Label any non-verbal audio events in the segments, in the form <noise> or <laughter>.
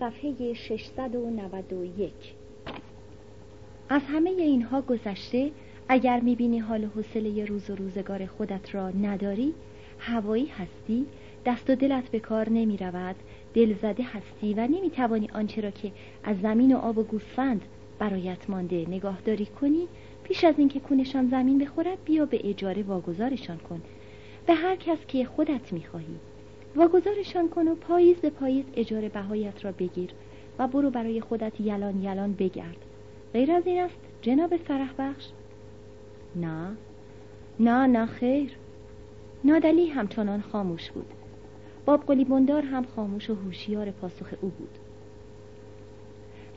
صفحه 691 از همه اینها گذشته اگر می‌بینی حال و حوصله روز و روزگار خودت را نداری هوایی هستی دست و دلت به کار نمی رود دلزده هستی و نمی توانی آنچه را که از زمین و آب و گوسفند برایت مانده نگاهداری کنی پیش از اینکه کونشان زمین بخورد بیا به اجاره واگذارشان کن. به هر کس که خودت می‌خواهی. واگذارشان کن و پاییز به پاییز اجاره بهایت را بگیر و برو برای خودت یلان یلان بگرد. غیر از این است جناب فرح بخش نه. نه نه خیر. نادلی همچنان خاموش بود. باب بندار هم خاموش و هوشیار پاسخ او بود.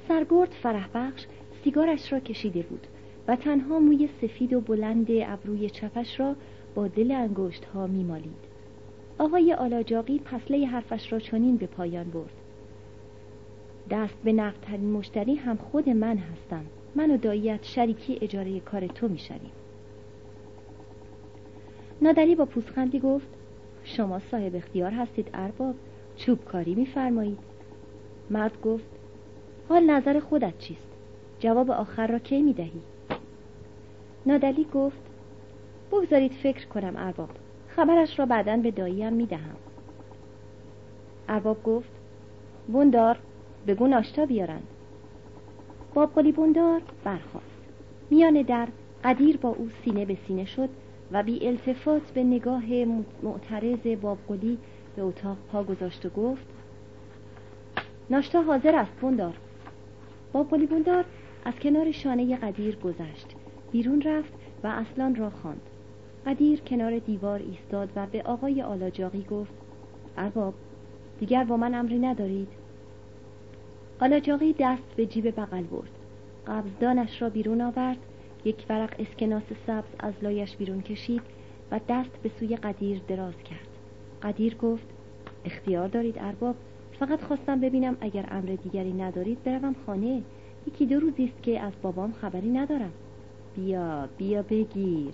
سرگرد فرح بخش سیگارش را کشیده بود و تنها موی سفید و بلند ابروی چپش را با دل انگشت ها میمالید. آقای آلاجاقی پسله حرفش را چنین به پایان برد. دست به نقدترین مشتری هم خود من هستم. من و داییت شریکی اجاره کار تو می‌شویم. نادری با پوزخندی گفت شما صاحب اختیار هستید ارباب چوبکاری میفرمایید. مرد گفت حال نظر خودت چیست؟ جواب آخر را کی می‌دهی؟ نادلی گفت بگذارید فکر کنم ارباب. خبرش را بعدا به داییم می‌دهم. ارباب گفت بوندار بگو ناشتا بیارند. باب قلی بوندار برخواست میان در قدیر با او سینه به سینه شد و بی التفات به نگاه معترض بابقلی به اتاق پا گذاشت و گفت ناشتا حاضر است بوندار. بابقلی بوندار از کنار شانه قدیر گذشت. بیرون رفت و اصلان را خواند. قدیر کنار دیوار ایستاد و به آقای آلاجاقی گفت ارباب دیگر با من امری ندارید؟ آلاجاقی دست به جیب بغل برد قبضدانش را بیرون آورد یک ورق اسکناس سبز از لایش بیرون کشید و دست به سوی قدیر دراز کرد. قدیر گفت اختیار دارید ارباب فقط خواستم ببینم اگر امر دیگری ندارید بروم خانه. یکی دو روزی است که از بابام خبری ندارم. بیا بیا بگیر.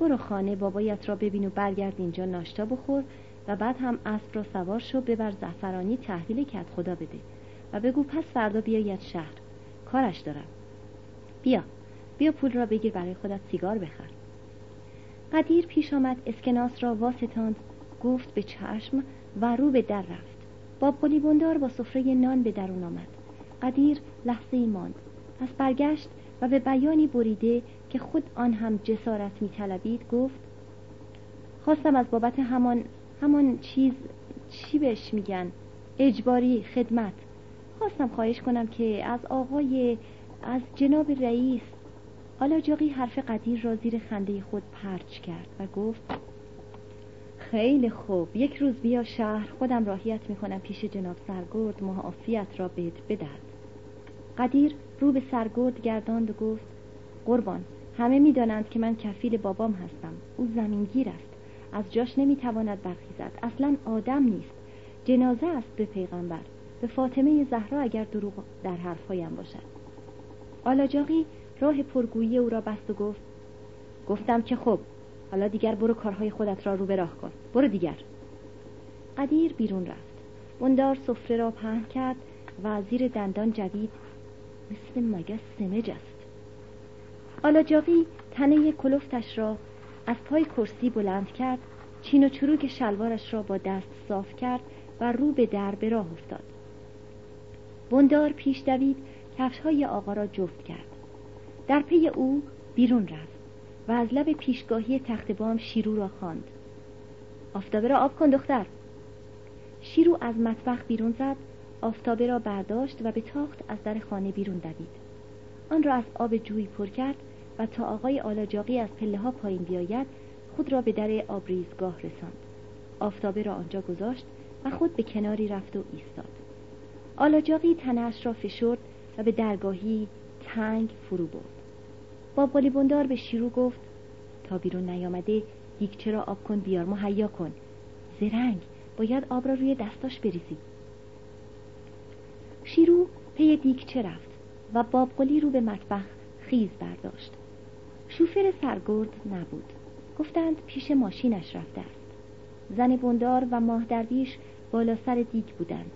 برو خانه بابایت را ببین و برگرد اینجا ناشتا بخور و بعد هم اسب را سوار شو ببر زعفرانی تحویل کت خدا بده و بگو پس فردا بیاید شهر. کارش دارم. بیا بیا پول را بگیر برای خودت سیگار بخر. قدیر پیش آمد اسکناس را واستاند گفت به چشم و رو به در رفت. باب قلی بندار با سفره نان به درون آمد. قدیر لحظه ای ماند. پس برگشت و به بیانی بریده که خود آن هم جسارت می گفت خواستم از بابت همان همان چیز چی بهش میگن؟ اجباری خدمت. خواستم خواهش کنم که از آقای از جناب رئیس آلاجاقی حرف قدیر را زیر خنده خود پرچ کرد و گفت خیلی خوب یک روز بیا شهر خودم راهیت می‌کنم پیش جناب سرگرد محافیت را بهت بدهد قدیر رو به سرگرد گرداند و گفت قربان همه می‌دانند که من کفیل بابام هستم. او زمینگیر است. از جاش نمی‌تواند برخیزد. اصلا آدم نیست. جنازه است به پیغمبر. به فاطمه زهرا اگر دروغ در حرفهایم باشد. آلاجاقی راه پرگویی او را بست و گفت گفتم که خب حالا دیگر برو کارهای خودت را رو به راه کن. برو دیگر. قدیر بیرون رفت. بندار سفره را پهن کرد و زیر دندان جدید مثل مگس سمج است. آلاجاقی تنه کلفتش را از پای کرسی بلند کرد چین و چروک شلوارش را با دست صاف کرد و رو به در به راه افتاد. بندار پیش دوید کفشهای آقا را جفت کرد. در پی او بیرون رفت و از لب پیشگاهی تخت بام شیرو را خواند. آفتابه را آب کن دختر. شیرو از مطبخ بیرون زد آفتابه را برداشت و به تاخت از در خانه بیرون دوید. آن را از آب جوی پر کرد و تا آقای آلاجاقی از پله ها پایین بیاید خود را به در آبریزگاه رساند. آفتابه را آنجا گذاشت و خود به کناری رفت و ایستاد. آلاجاقی تنش را فشرد و به درگاهی تنگ فرو برد. باب بندار به شیرو گفت تا بیرون نیامده دیگچه چرا آب کن بیار مهیا کن. زرنگ باید آب را روی دستاش بریزی. شیرو پی دیگچه رفت و بابقلی رو به مطبخ خیز برداشت. شوفر سرگرد نبود. گفتند پیش ماشینش رفته است. زن بندار و ماه درویش بالا سر دیگ بودند.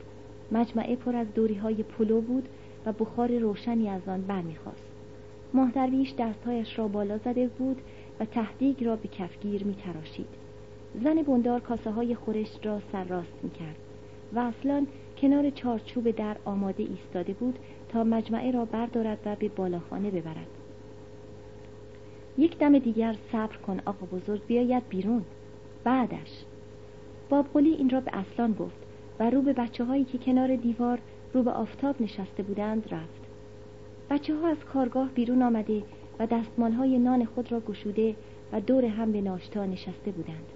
مجمعه پر از دوری های پلو بود و بخار روشنی از آن برمیخواست ماه درویش دستهایش را بالا زده بود و تهدیگ را به کفگیر می تراشید. زن بندار کاسه های خورشت را سرراست می کرد و اصلا کنار چارچوب در آماده ایستاده بود تا مجمعه را بردارد و به بالاخانه ببرد. یک دم دیگر صبر کن آقا بزرگ بیاید بیرون. بعدش. بابقلی این را به اصلان گفت و رو به بچه هایی که کنار دیوار رو به آفتاب نشسته بودند رفت. بچه ها از کارگاه بیرون آمده و دستمال های نان خود را گشوده و دور هم به ناشتا نشسته بودند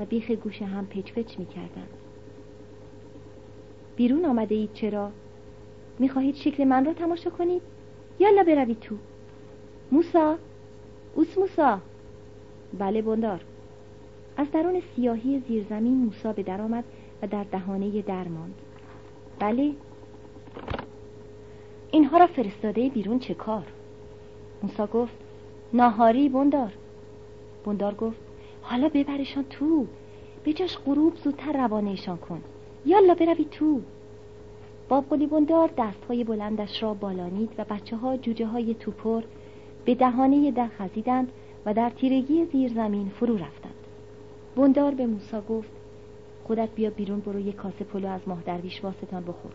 و بیخ گوش هم پچ پچ می کردند. بیرون آمده اید چرا؟ می‌خواهید شکل من را تماشا کنید؟ یالا بروید تو. موسا؟ اوس موسا. بله بندار. از درون سیاهی زیرزمین موسا به در آمد و در دهانه در ماند. بله. اینها را فرستاده بیرون چه کار؟ موسا گفت ناهاری بندار. بندار گفت حالا ببرشان تو. به جاش غروب زودتر روانهشان کن. یالا بروی تو. باب قلی بندار دستهای بلندش را بالانید و بچه ها جوجه های توپر به دهانه در خزیدند و در تیرگی زیر زمین فرو رفتند. بندار به موسا گفت خودت بیا بیرون برو یک کاسه پلو از ماه درویش واسطان بخور.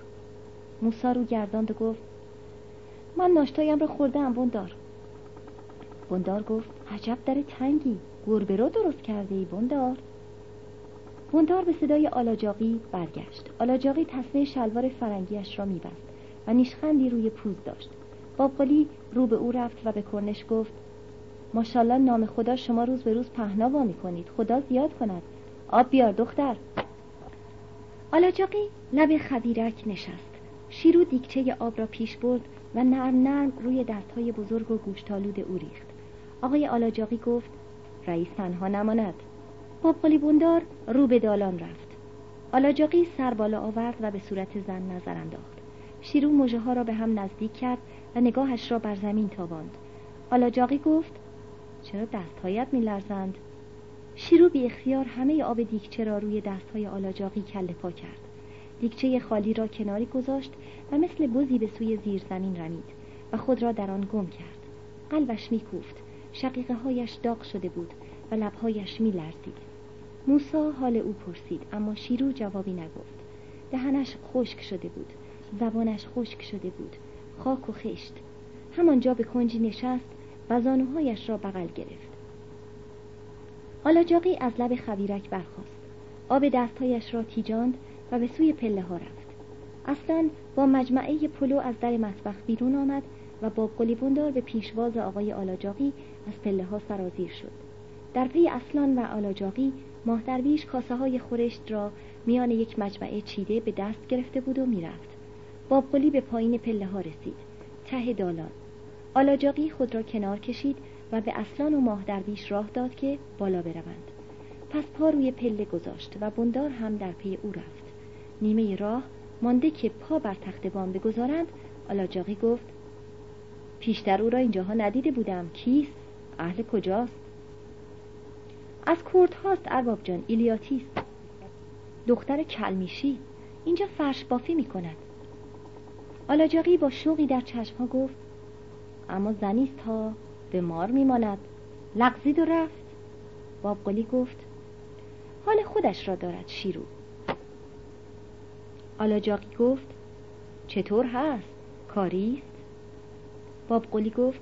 موسا رو گرداند و گفت من ناشتایم را خوردم بندار. بندار گفت عجب در تنگی گربه را درست کرده ای بندار. بندار به صدای آلاجاقی برگشت. آلاجاقی تصمه شلوار فرنگیش را میبست و نیشخندی روی پوز داشت. بابقلی رو به او رفت و به کرنش گفت ماشالله نام خدا شما روز به روز پهنا می کنید خدا زیاد کند. آب بیار دختر. آلاجاقی لب خبیرک نشست. شیرو دیکچه آب را پیش برد و نرم نرم روی دستهای بزرگ و گوشتالود او ریخت. آقای آلاجاقی گفت رئیس تنها نماند. بابقلی بوندار رو به دالان رفت. آلاجاقی سر بالا آورد و به صورت زن نظر انداخت. شیرو موجه ها را به هم نزدیک کرد و نگاهش را بر زمین تاباند. آلاجاقی گفت چرا دستهایت میلرزند؟ شیرو بی اختیار همه آب دیگچه را روی دستهای آلاجاقی کله پا کرد. دیگچه خالی را کناری گذاشت و مثل بزی به سوی زیر زمین رمید و خود را در آن گم کرد. قلبش میکوفت. شقیقه هایش داغ شده بود. و لبهایش میلرزید. موسا حال او پرسید اما شیرو جوابی نگفت. دهنش خشک شده بود زبانش خشک شده بود. خاک و خشت. همانجا به کنجی نشست و زانوهایش را بغل گرفت. آلاجاقی از لب خبیرک برخاست. آب دستهایش را تیجاند و به سوی پله ها رفت. اصلا با مجمعه پلو از در مطبخ بیرون آمد و با بندار به پیشواز آقای آلاجاقی از پله ها سرازیر شد. در پی اصلان و آلاجاقی ماه درویش کاسه های خورشت را میان یک مجمعه چیده به دست گرفته بود و می‌رفت. بابقلی به پایین پله ها رسید. ته دالان. آلاجاقی خود را کنار کشید و به اصلان و ماه درویش راه داد که بالا بروند. پس پا روی پله گذاشت و بندار هم در پی او رفت. نیمه راه مانده که پا بر تخت بام بگذارند آلاجاقی گفت پیشتر او را اینجاها ندیده بودم. کیست؟ اهل کجاست؟ از کرد هاست ارباب جان ایلیاتیست دختر کلمیشی اینجا فرش بافی می کند آلاجاقی با شوقی در چشمها گفت اما زنیست ها به مار میماند. لغزید و رفت. بابقلی گفت حال خودش را دارد شیرو. آلاجاقی گفت چطور هست؟ کاریست بابقلی گفت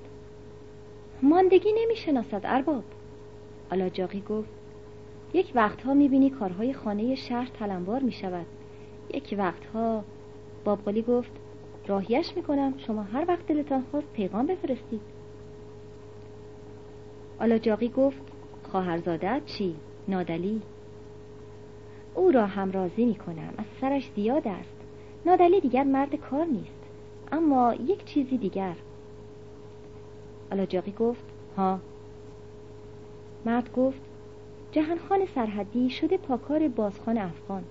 ماندگی نمی‌شناسد ارباب. آلاجاقی گفت یک وقتها می‌بینی کارهای خانه شهر تلمبار می‌شود. یک وقتها بابقلی گفت راهیش می‌کنم شما هر وقت دلتان خواست پیغام بفرستید. آلاجاقی گفت خواهرزادت چی؟ نادلی. او را هم راضی می‌کنم از سرش زیاد است. نادلی دیگر مرد کار نیست اما یک چیزی دیگر. آلاجاقی گفت ها مرد گفت جهنخان سرحدی شده پاکار بازخان افغان.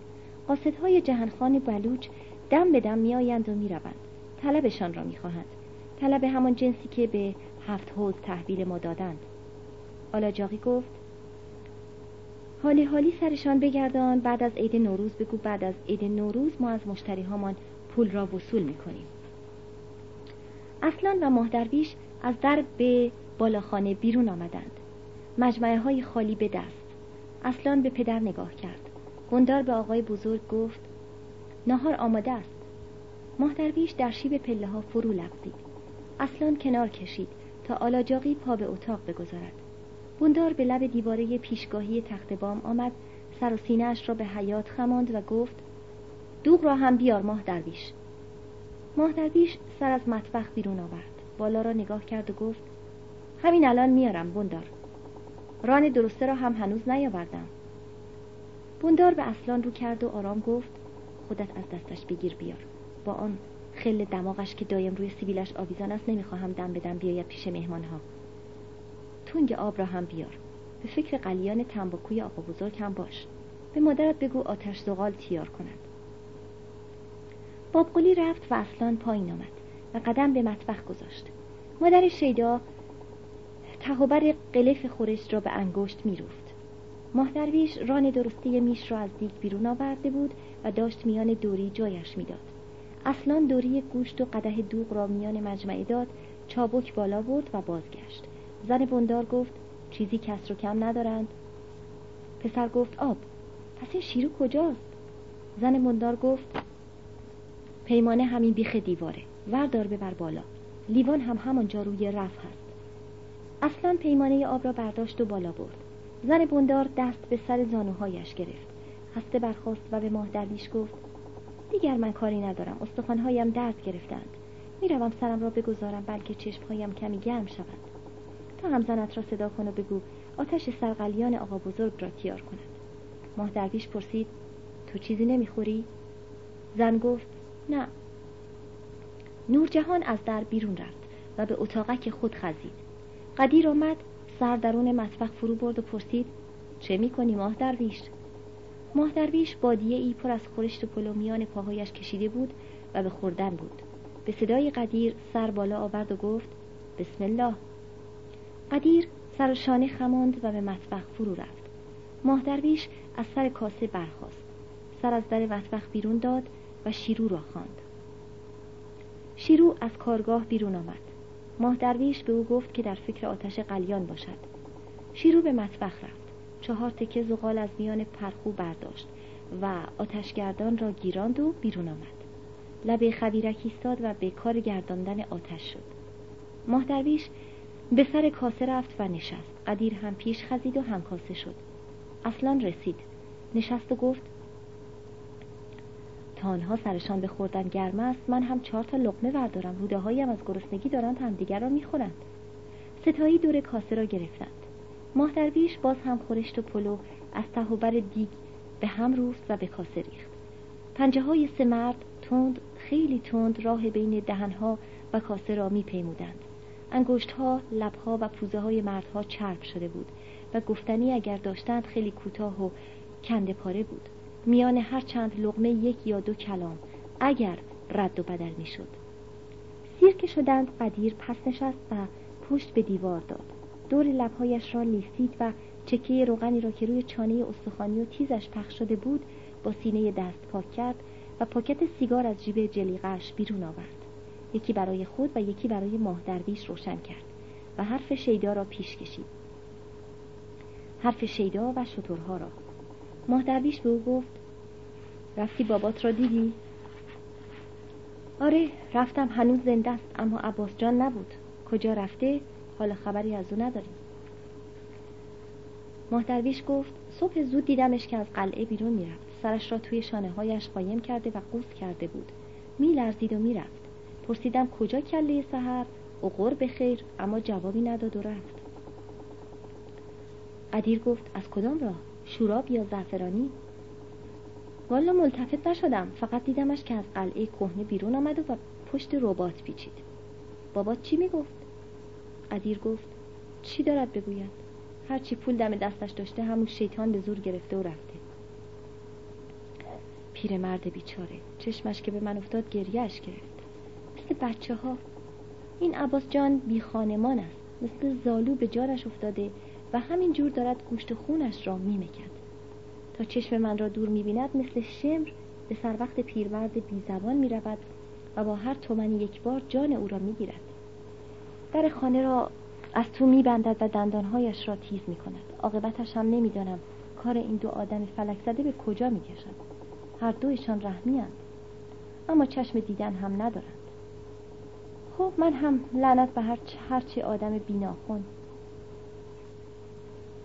قاصدهای جهنخان بلوچ دم به دم میآیند و می‌روند. طلبشان را می‌خواهند. طلب همان جنسی که به هفت حوز تحویل ما دادند. آلاجاقی گفت حالی حالی سرشان بگردان بعد از عید نوروز بگو بعد از عید نوروز ما از مشتری هامان پول را وصول می‌کنیم. اصلان و مهدرویش از در به بالاخانه بیرون آمدند. مجمعه های خالی به دست. اصلان به پدر نگاه کرد. گندار به آقای بزرگ گفت نهار آماده است. مهدرویش در شیب پله ها فرو لغزید. اصلان کنار کشید تا آلاجاقی پا به اتاق بگذارد. بوندار به لب دیواره پیشگاهی تخت بام آمد سر و سینهاش را به حیات خماند و گفت دوغ را هم بیار ماه درویش ماه درویش سر از مطبخ بیرون آورد. بالا را نگاه کرد و گفت همین الان میارم بوندار ران درسته را هم هنوز نیاوردم. بوندار به اصلان رو کرد و آرام گفت خودت از دستش بگیر بیار. با آن خل دماغش که دایم روی سیبیلش آویزان است نمی‌خواهم دم بدم بیاید پیش مهمانها. تونگ آب را هم بیار. به فکر قلیان تنباکوی آقا بزرگ هم باش. به مادرت بگو آتش زغال تیار کند. بابقلی رفت و اصلان پایین آمد و قدم به مطبخ گذاشت. مادر شیدا تهوبر قلف خورش را به انگشت میروفت. ماهدرویش ران درستی میش را از دیگ بیرون آورده بود و داشت میان دوری جایش می‌داد. اصلان دوری گوشت و قده دوغ را میان مجمعه داد چابک بالا برد و بازگشت. زن بندار گفت چیزی کس رو کم ندارند. پسر گفت آب پس این شیرو کجاست؟ زن بندار گفت پیمانه همین بیخ دیواره وردار ببر بالا. لیوان هم همانجا روی رف هست. اصلا پیمانه آب را برداشت و بالا برد. زن بندار دست به سر زانوهایش گرفت. خسته برخواست و به ماه درویش گفت دیگر من کاری ندارم استخوانهایم درد گرفتند. می‌روم سرم را بگذارم بلکه چشمهایم کمی گرم شود. تا هم زنت را صدا کن و بگو آتش سرقلیان آقا بزرگ را تیار کند. ماه درویش پرسید تو چیزی نمی‌خوری؟ زن گفت نه. نورجهان از در بیرون رفت و به اتاقک خود خزید. قدیر آمد سر درون مطبخ فرو برد و پرسید چه می‌کنی ماه درویش؟ ماه درویش بادیه ای پر از خورشت و پلو میان پاهایش کشیده بود و به خوردن بود. به صدای قدیر سر بالا آورد و گفت بسم الله. قدیر سر و شانه خماند و به مطبخ فرو رفت. ماه درویش از سر کاسه برخاست. سر از در مطبخ بیرون داد و شیرو را خواند. شیرو از کارگاه بیرون آمد. ماه درویش به او گفت که در فکر آتش قلیان باشد. شیرو به مطبخ رفت. چهار تکه زغال از میان پرخو برداشت و آتشگردان را گیراند و بیرون آمد. لبه خبیرک ایستاد و به کار گرداندن آتش شد. ماه درویش به سر کاسه رفت و نشست. قدیر هم پیش خزید و هم کاسه شد. اصلا رسید. نشست و گفت آنها سرشان به خوردن گرم است من هم چهار تا لقمه بردارم. روده هایم از گرسنگی دارند همدیگر را می‌خورند. ستایی دور کاسه را گرفتند. ماه درویش باز هم خورشت و پلو از تهوبر دیگ به هم روست و به کاسه ریخت. پنجه های سه مرد تند خیلی تند راه بین دهنها و کاسه را میپیمودند. انگشتها لبها و پوزه های مردها چرب شده بود و گفتنی اگر داشتند خیلی کوتاه و کنده پاره بود. میان هر چند لغمه یک یا دو کلام اگر رد و بدل می‌شد. سیر که شدند قدیر پس نشست و پشت به دیوار داد. دور لبهایش را لیسید و چکه روغنی را که روی چانه استخوانی و تیزش پخش شده بود با سینه دست پاک کرد و پاکت سیگار از جیب جلیقش بیرون آورد. یکی برای خود و یکی برای ماه درویش روشن کرد و حرف شیدا را پیش کشید. حرف شیدا و شطورها را. ماه درویش به او گفت رفتی بابات را دیدی؟ آره رفتم هنوز زنده است اما عباس جان نبود. کجا رفته؟ حال خبری از او نداریم. ماه درویش گفت صبح زود دیدمش که از قلعه بیرون می‌رفت. سرش را توی شانه هایش قایم کرده و قوس کرده بود. میلرزید و می‌رفت. پرسیدم کجا کله سهر اقور به خیر اما جوابی نداد و رفت. قدیر گفت از کدام راه؟ شوراب یا زعفرانی؟ والا ملتفت نشدم. فقط دیدمش که از قلعه کهنه بیرون آمد و پشت ربات پیچید. بابا چی می‌گفت؟ قدیر گفت چی دارد بگوید؟ هرچی پول دم دستش داشته همون شیطان به زور گرفته و رفته. پیرمرد بیچاره چشمش که به من افتاد گریهش گرفت. مثل بچه ها این عباس جان بی خانمان است. مثل زالو به جارش افتاده. و همین جور دارد گوشت خونش را میمکد تا چشم من را دور می‌بیند مثل شمر به سر وقت پیرمرد بی زبان می رود و با هر تومنی یک بار جان او را می گیرد. در خانه را از تو می بندد و دندانهایش را تیز می کند عاقبتش هم نمی‌دانم کار این دو آدم فلک زده به کجا می کشد هر دویشان رحمی اما چشم دیدن هم ندارند. خب من هم لعنت به هر هرچی آدم بیناخون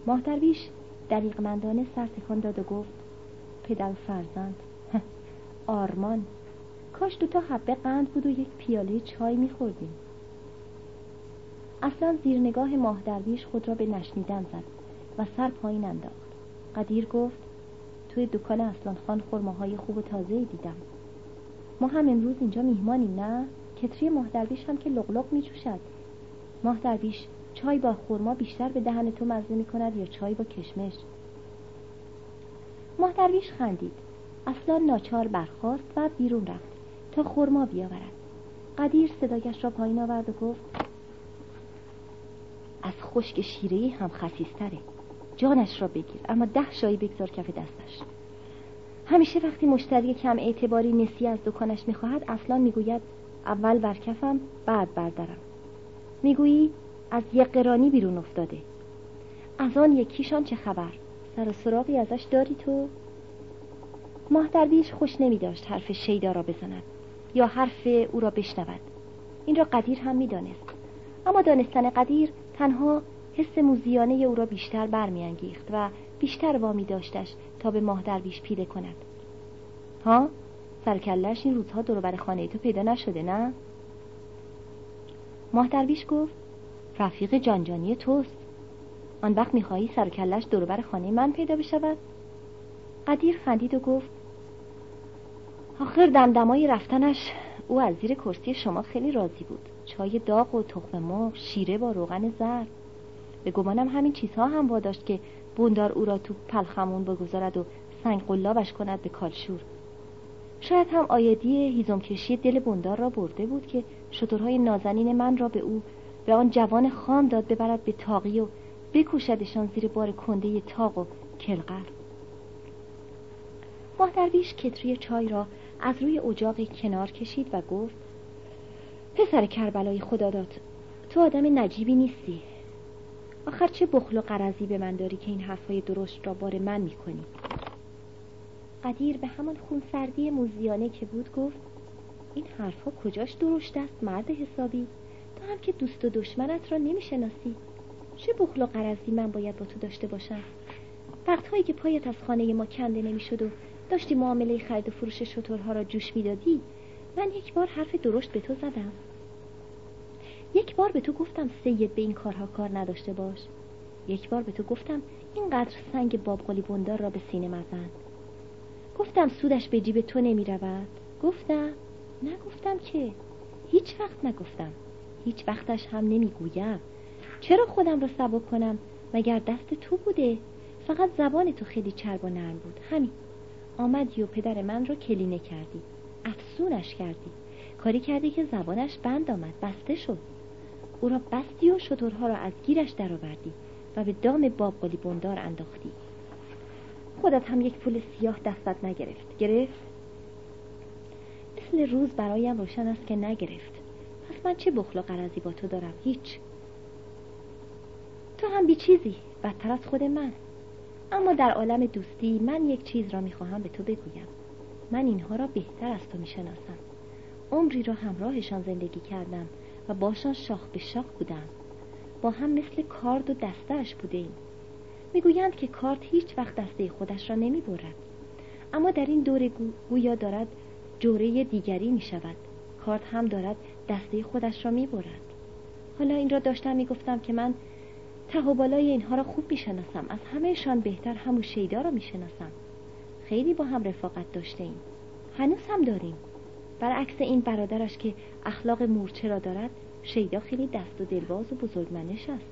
ماه درویش دریغمندانه سر تکان داد و گفت پدر فرزند. <laughs> آرمان. کاش دو تا حبه قند بود و یک پیاله چای میخوردیم. اصلا زیر نگاه ماه درویش خود را به نشنیدن زد و سر پایین انداخت. قدیر گفت توی دکان اصلان خان خورماهای خوب و تازه دیدم. ما هم امروز اینجا میهمانیم نه؟ کتری ماه درویش هم که لغلق میجوشد. ماه درویش چای با خورما بیشتر به دهن تو مزه می‌کند یا چای با کشمش؟ ماه درویش خندید. اصلا ناچار برخاست و بیرون رفت تا خورما بیاورد. قدیر صدایش را پایین آورد و گفت از خشک شیره هم خسیستره. جانش را بگیر اما ده شایی بگذار کف دستش. همیشه وقتی مشتری کم اعتباری نسی از دکانش می‌خواهد اصلا می‌گوید اول بر کفم بعد بردارم می‌گویی از یک قرانی بیرون افتاده. از آن یکیشان چه خبر؟ سر و سراغی ازش داری تو؟ ماه درویش خوش نمی داشت حرف شیدا را بزند یا حرف او را بشنود. این را قدیر هم می‌دانست. اما دانستن قدیر تنها حس موزیانه او را بیشتر برمیانگیخت و بیشتر وامی داشتش تا به ماه درویش پیله کند. ها؟ سرکلش این روزها دور خانه تو پیدا نشده نه؟ ماه درویش گفت رفیق جانجانی توست. آن وقت می‌خواهی سرکلش دوربر خانه من پیدا بشود. قدیر خندید و گفت آخر دمدمای رفتنش او از زیر کرسی شما خیلی راضی بود. چای داغ و تخم مرغ شیره با روغن زرد. به گمانم همین چیزها هم واداشت که بوندار او را تو پلخمون بگذارد و سنگ قلابش کند به کالشور. شاید هم آیدی هیزم کشی دل بوندار را برده بود که شطورهای نازنین من را به او به آن جوان خام داد ببرد به تاقی و بکوشدشان زیر بار کنده تاق و کلقر ماه درویش کتری چای را از روی اجاق کنار کشید و گفت پسر کربلای خدا داد تو آدم نجیبی نیستی. آخر چه بخل و قرضی به من داری که این حرفای درشت را بار من می‌کنی؟ قدیر به همان خونسردی موزیانه که بود گفت این حرفها کجاش درشت است مرد حسابی؟ تو هم که دوست و دشمنت را نمی‌شناسی. چه بخل و قرضی من باید با تو داشته باشم؟ وقتهایی که پایت از خانه ما کنده نمی‌شد و داشتی معامله خرید و فروش شطورها را جوش می‌دادی من یک بار حرف درشت به تو زدم. یک بار به تو گفتم سید به این کارها کار نداشته باش. یک بار به تو گفتم اینقدر سنگ بابقلی بندار را به سینه مزن. گفتم سودش به جیب تو نمی رود گفتم نگفتم که؟ هیچ وقت نگفتم. هیچ وقتش هم نمی‌گویم. چرا خودم را سبک کنم؟ مگر دست تو بوده؟ فقط زبان تو خیلی چرب و نرم بود. همین. آمدی و پدر من را کلینه کردی. افسونش کردی. کاری کردی که زبانش بند آمد. بسته شد. او را بستی و شطورها را از گیرش درآوردی و به دام باب قلی بندار انداختی. خودت هم یک پول سیاه دستت نگرفت. گرفت؟ مثل روز برایم روشن است که نگرفت. من چه بخل و با تو دارم؟ هیچ. تو هم بی چیزی. بدتر از خود من. اما در عالم دوستی من یک چیز را می‌خواهم به تو بگویم. من اینها را بهتر از تو می‌شناسم. عمری را همراهشان زندگی کردم و باشان شاخ به شاخ بودم. با هم مثل کارد و دستش بوده ایم می‌گویند که کارد هیچ وقت دسته خودش را نمی برد. اما در این دور گویا دارد جوره دیگری می شود کارد هم دارد دسته خودش را می برد. حالا این را داشتم می گفتم که من ته و بالای اینها را خوب می‌شناسم. از همهشان بهتر همون شیدا را می‌شناسم. خیلی با هم رفاقت داشته ایم هنوز هم داریم. برعکس این برادرش که اخلاق مورچه را دارد شیدا خیلی دست و دلباز و بزرگمنش است.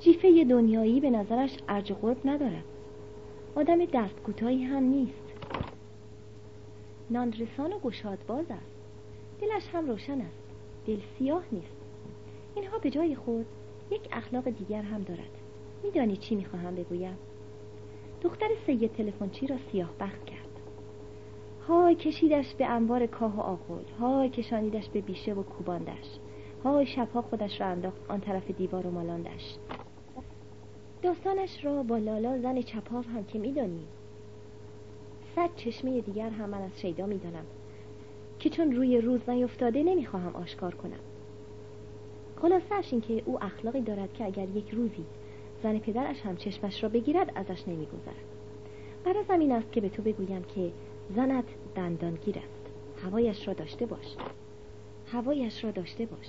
جیفه دنیایی به نظرش ارج قرب ندارد. آدم دست کوتاهی هم نیست. ناندرسان و گشادباز است. دلش هم روشن است. دل سیاه نیست. اینها به جای خود یک اخلاق دیگر هم دارد. میدانی چی می‌خواهم بگویم؟ دختر سید تلفنچی را سیاه بخت کرد. های کشیدش به انبار کاه و آغل های کشانیدش به بیشه و کوباندش. های شبها خودش را انداخت آن طرف دیوار و مالاندش. داستانش را با لالا زن چپاو هم که میدانی صد چشمه دیگر هم من از شیدا می‌دانم که چون روی روز نیفتاده نمی‌خواهم آشکار کنم. خلاصش این که او اخلاقی دارد که اگر یک روزی زن پدرش هم چشمش را بگیرد ازش نمیگذرد. برای زمین است که به تو بگویم که زنت دندانگیر است. هوایش را داشته باش. هوایش را داشته باش.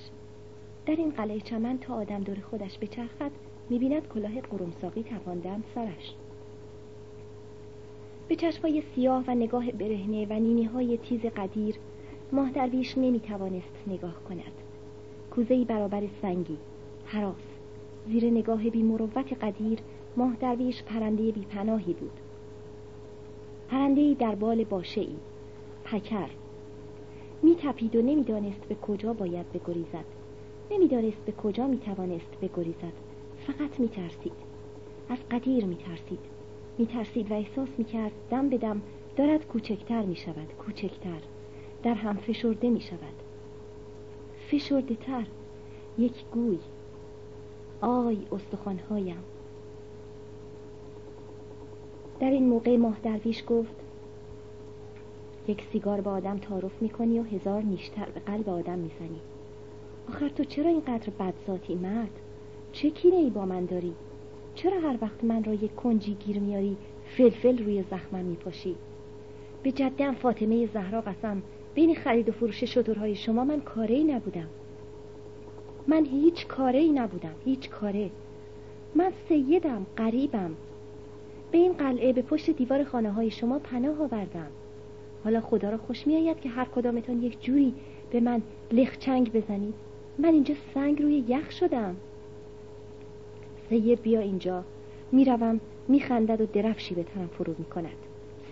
در این قلعه چمن تا آدم دور خودش بچرخد می‌بیند کلاه قرمساقی تواندم سرش. به چشمای سیاه و نگاه برهنه و نینی های تیز قدیر ماه درویش نمی‌توانست نگاه کند. کوزهای برابر سنگی حراس زیر نگاه بی مروت قدیر ماه درویش پرنده بی پناهی بود. پرنده در بال باشه ای پکر. میتپید و نمی‌دانست به کجا باید بگریزد. نمی‌دانست به کجا می‌توانست بگریزد. فقط میترسید. از قدیر میترسید. میترسید و احساس می‌کرد دم به دم دارد کوچکتر می‌شود کوچکتر. در هم فشرده می‌شود. فشرده تر یک گوی. آی استخوانهایم. در این موقع ماه درویش گفت یک سیگار با آدم تعارف می‌کنی و هزار نیشتر به قلب آدم می‌زنی. آخر تو چرا اینقدر بدذاتی مرد؟ چه کینه ای با من داری؟ چرا هر وقت من را یک کنجی گیر میاری فلفل روی زخمم میپاشی؟ به جدم فاطمه زهرا قسم بین خرید و فروش شترهای شما من کاره ای نبودم. من هیچ کاره ای نبودم هیچ کاره. من سیدم قریبم به این قلعه به پشت دیوار خانه های شما پناه آوردم. حالا خدا را خوش می آید که هر کدامتان یک جوری به من لخچنگ بزنید. من اینجا سنگ روی یخ شدم. سید بیا اینجا. می‌روم میخندد و درفشی به تنم فرو می‌کند.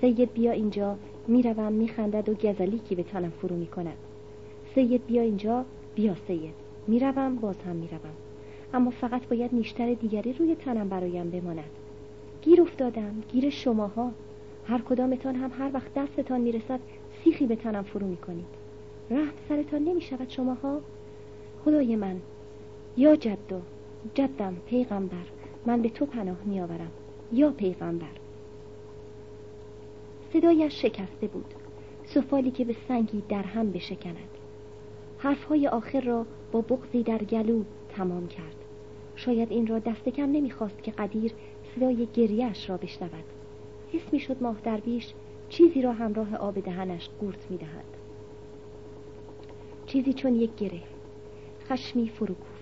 سید بیا اینجا. می‌روم میخندد و گزلیکی به تنم فرو می‌کند. سید بیا اینجا. بیا سید. می‌روم باز هم می‌روم. اما فقط باید نیشتر دیگری روی تنم برایم بماند. گیر افتادم گیر شماها. هر کدامتان هم هر وقت دستتان می‌رسد سیخی به تنم فرو می‌کنید. رحم سرتان نمی‌شود شماها. خدای من. یا جدو. جدم پیغمبر من به تو پناه میآورم. یا پیغمبر. صدایش شکسته بود. سفالی که به سنگی در هم بشکند. حرفهای آخر را با بغزی در گلو تمام کرد. شاید این را دست کم نمی‌خواست که قدیر صدای گریهش را بشنود. حس می‌شد ماه درویش چیزی را همراه آب دهنش قورت می‌دهد. چیزی چون یک گره خشمی فرو کوفته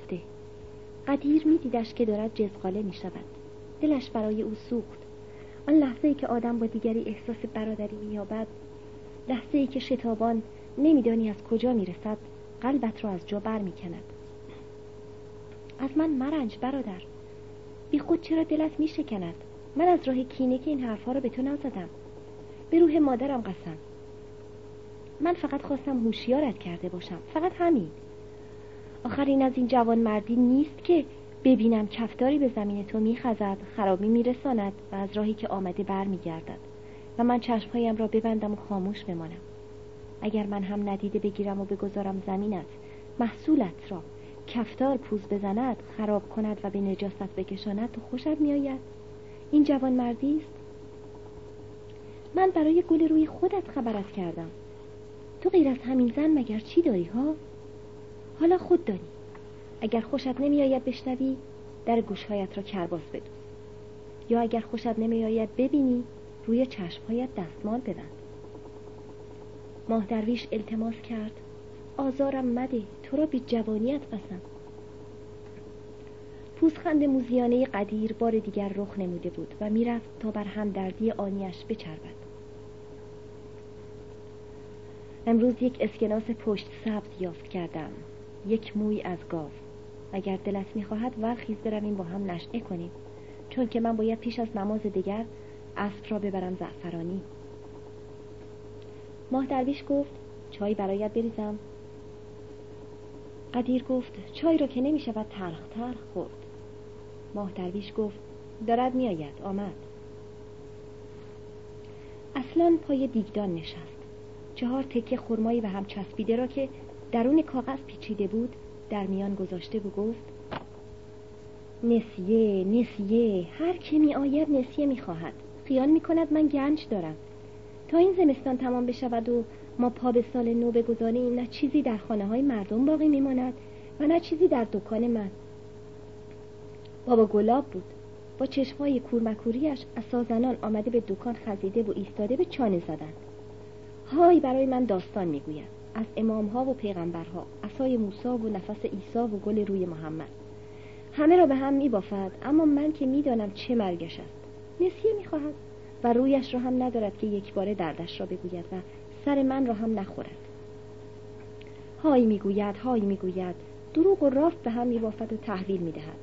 قدیر میدیدش که دارد جزقاله می شود دلش برای او سوخت. آن لحظه ای که آدم با دیگری احساس برادری مییابد لحظه ای که شتابان نمیدانی از کجا می‌رسد قلبت را از جا بر می‌کند از من مرنج برادر. بی خود چرا دلت میشکند؟ من از راه کینه که این حرفها را به تو نزدم. به روح مادرم قسم. من فقط خواستم هوشیارت کرده باشم. فقط همین. آخر این از این جوان مردی نیست که ببینم کفتاری به زمین تو میخزد خرابی میرساند و از راهی که آمده بر میگردد و من چشمهایم را ببندم و خاموش بمانم. اگر من هم ندیده بگیرم و بگذارم زمینت محصولت را. کفتار پوز بزند خراب کند و به نجاست بکشاند تو خوشت میآید. این جوان مردی است؟ من برای گل روی خودت خبرت کردم. تو غیر از همین زن مگر چی داری ها؟ حالا خود دانی اگر خوشت نمیآید بشنوی در گوشهایت را کرباس بدوز. یا اگر خوشت نمیآید ببینی روی چشمهایت دستمال ببند. ماه درویش التماس کرد. آزارم مده تو را به جوانیت قسم پوزخند موزیانه قدیر بار دیگر رخ نموده بود و می‌رفت تا بر هم دردی آنیش بچربد. امروز یک اسکناس پشت سبز یافت کردم. یک موی از گاو. اگر دلت می‌خواهد ورخیز برویم با هم نشعه کنیم. چون که من باید پیش از نماز دیگر اسب را ببرم زعفرانی. ماه درویش گفت چای برایت بریزم. قدیر گفت چای را که نمی شود تلخ تلخ خورد. ماه درویش گفت دارد میآید آمد. اصلا پای دیگدان نشست. چهار تکه خرمایی به هم چسبیده را که درون کاغذ پیچیده بود در میان گذاشته و گفت نسیه نسیه هر که می آید نسیه می خواهد خیال می کند من گنج دارم. تا این زمستان تمام بشود و ما پا به سال نو بگذاریم نه چیزی در خانه های مردم باقی میماند و نه چیزی در دکان من. بابا گلاب بود. با چشمهای کورمکوریش اسازنان آمده به دکان خزیده و ایستاده به چانه زدن. های برای من داستان می‌گوید. از امامها و پیغمبرها عصای موسی و نفس عیسی و گل روی محمد. همه را به هم میبافد اما من که می‌دانم چه مرگش است. نسیه می‌خواهد و رویش را هم ندارد که یک بار دردش را بگوید و سر من را هم نخورد. های می‌گوید های می‌گوید. دروغ و راست به هم میبافد و تحویل می‌دهد.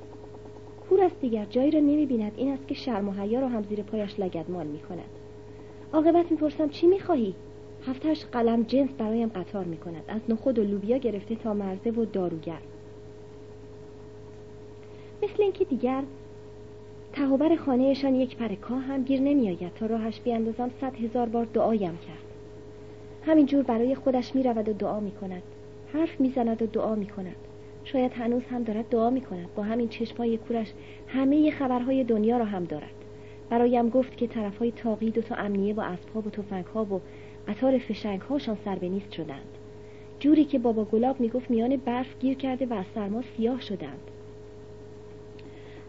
کور است دیگر جایی را نمی‌بیند. این است که شرم و حیا را هم زیر پایش لگدمال می‌کند. عاقبت می‌پرسم چی می‌خواهی؟ هفتهش قلم جنس برایم قطار می‌کند. از نخود و لوبیا گرفته تا مرزه و داروگر. مثل اینکه دیگر تهوبر خانهشان یک پرکا هم گیر نمیآید تا راهش بیاندازم صد هزار بار دعایم کرد. همینجور برای خودش می‌رود و دعا می‌کند. حرف می‌زند و دعا می‌کند. شاید هنوز هم دارد دعا می‌کند. با همین چشمای کورش همه خبرهای دنیا را هم دارد. برایم گفت که طرفهای تاقی دو تا امنیه و اسبها و تفنگها و قطار فشنگ هاشان سر به نیست شدند. جوری که بابا گلاب می‌گفت میان برف گیر کرده و از سرما سیاه شدند.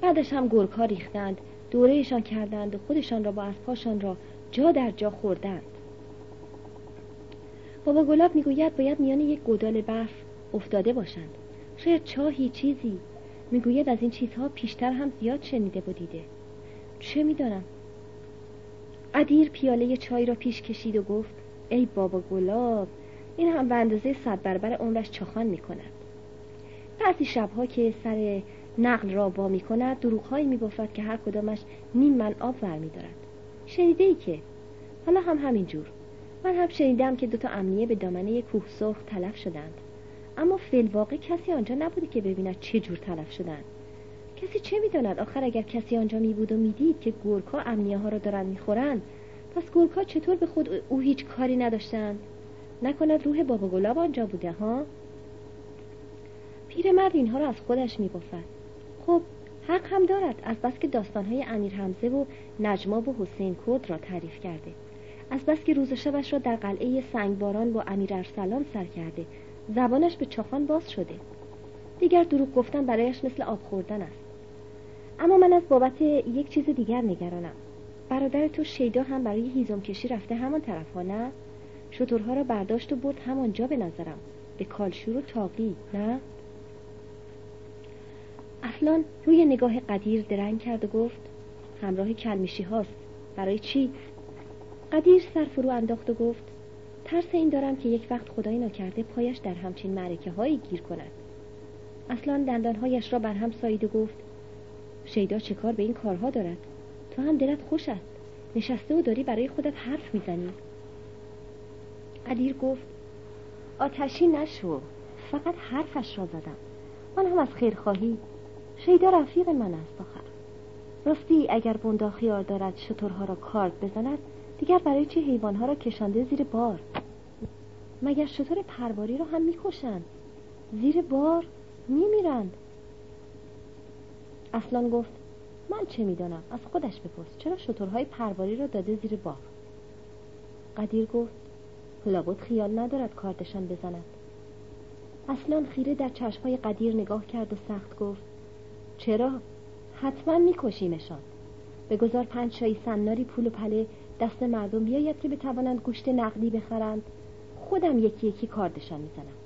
بعدش هم گرگ ها ریختند دورهشان کردند و خودشان را با اسبهاشان را جا در جا خوردند. بابا گلاب می‌گوید باید میان یک گودال برف افتاده باشند. شاید چاهی چیزی. می‌گوید از این چیزها پیشتر هم زیاد شنیده و چه می‌دانم؟ قدیر پیاله چای را پیش کشید و گفت ای بابا گلاب این هم به اندازه صد برابر عمرش چخان می‌کند. بعضی شبها که سر نقل را با می کند دروغهایی می بافد که هر کدامش نیم من آب ور می دارد شنیده ای که؟ حالا هم همین جور من هم شنیدم که دوتا امنیه به دامنه کوه سرخ تلف شدند. اما فلواقع کسی آنجا نبوده که ببیند چه جور تلف شدند. کسی چه می‌داند؟ آخر اگر کسی آنجا می بود و می‌دید که گورکا امنیه ها را دارند می‌خورند پس گورکا چطور به خود او هیچ کاری نداشتند نکند روح بابا گلاب آنجا بوده ها؟ پیرمرد اینها را از خودش میبافد. خب حق هم دارد از بس که داستانهای امیر حمزه و نجما و حسین کود را تعریف کرده. از بس که روز شبش را در قلعه سنگباران با امیر ارسلان سر کرده. زبانش به چاخان باز شده. دیگر دروغ گفتن برایش مثل آب خوردن است. اما من از بابت یک چیز دیگر نگرانم. برادر تو شیدا هم برای هیزم کشی رفته همان طرف ها نه؟ شطورها را برداشت و برد همانجا به نظرم. به کالشور و تاقی نه؟ اصلا روی نگاه قدیر درنگ کرد و گفت همراه کلمیشی هاست. برای چی؟ قدیر سر فرو انداخت و گفت ترس این دارم که یک وقت خدای نکرده پایش در همچین معرکه هایی گیر کند. اصلا دندانهایش را بر هم سایید و گفت شیدا چه کار به این کارها دارد؟ تو هم دلت خوش است نشسته و داری برای خودت حرف می‌زنی. قدیر گفت آتشی نشو. فقط حرفش را زدم. من هم از خیرخواهی شیدا رفیق من است آخر. راستی اگر بندا خیار دارد شطورها را کارد بزند دیگر برای چه حیوانها را کشانده زیر بار؟ مگر شطور پرواری را هم می‌کشند؟ زیر بار میمیرند. اصلا گفت من چه می‌دانم؟ از خودش بپرس. چرا شطورهای پرواری را داده زیر بار قدیر گفت لابد خیال ندارد کاردشان بزند. اصلا خیره در چشمهای قدیر نگاه کرد و سخت گفت چرا؟ حتما میکشیمشان. بگذار پنج شایی سناری پول و پله دست مردم بیاید که بتوانند گوشت نقدی بخرند. خودم یکی یکی کاردشان می‌زنم.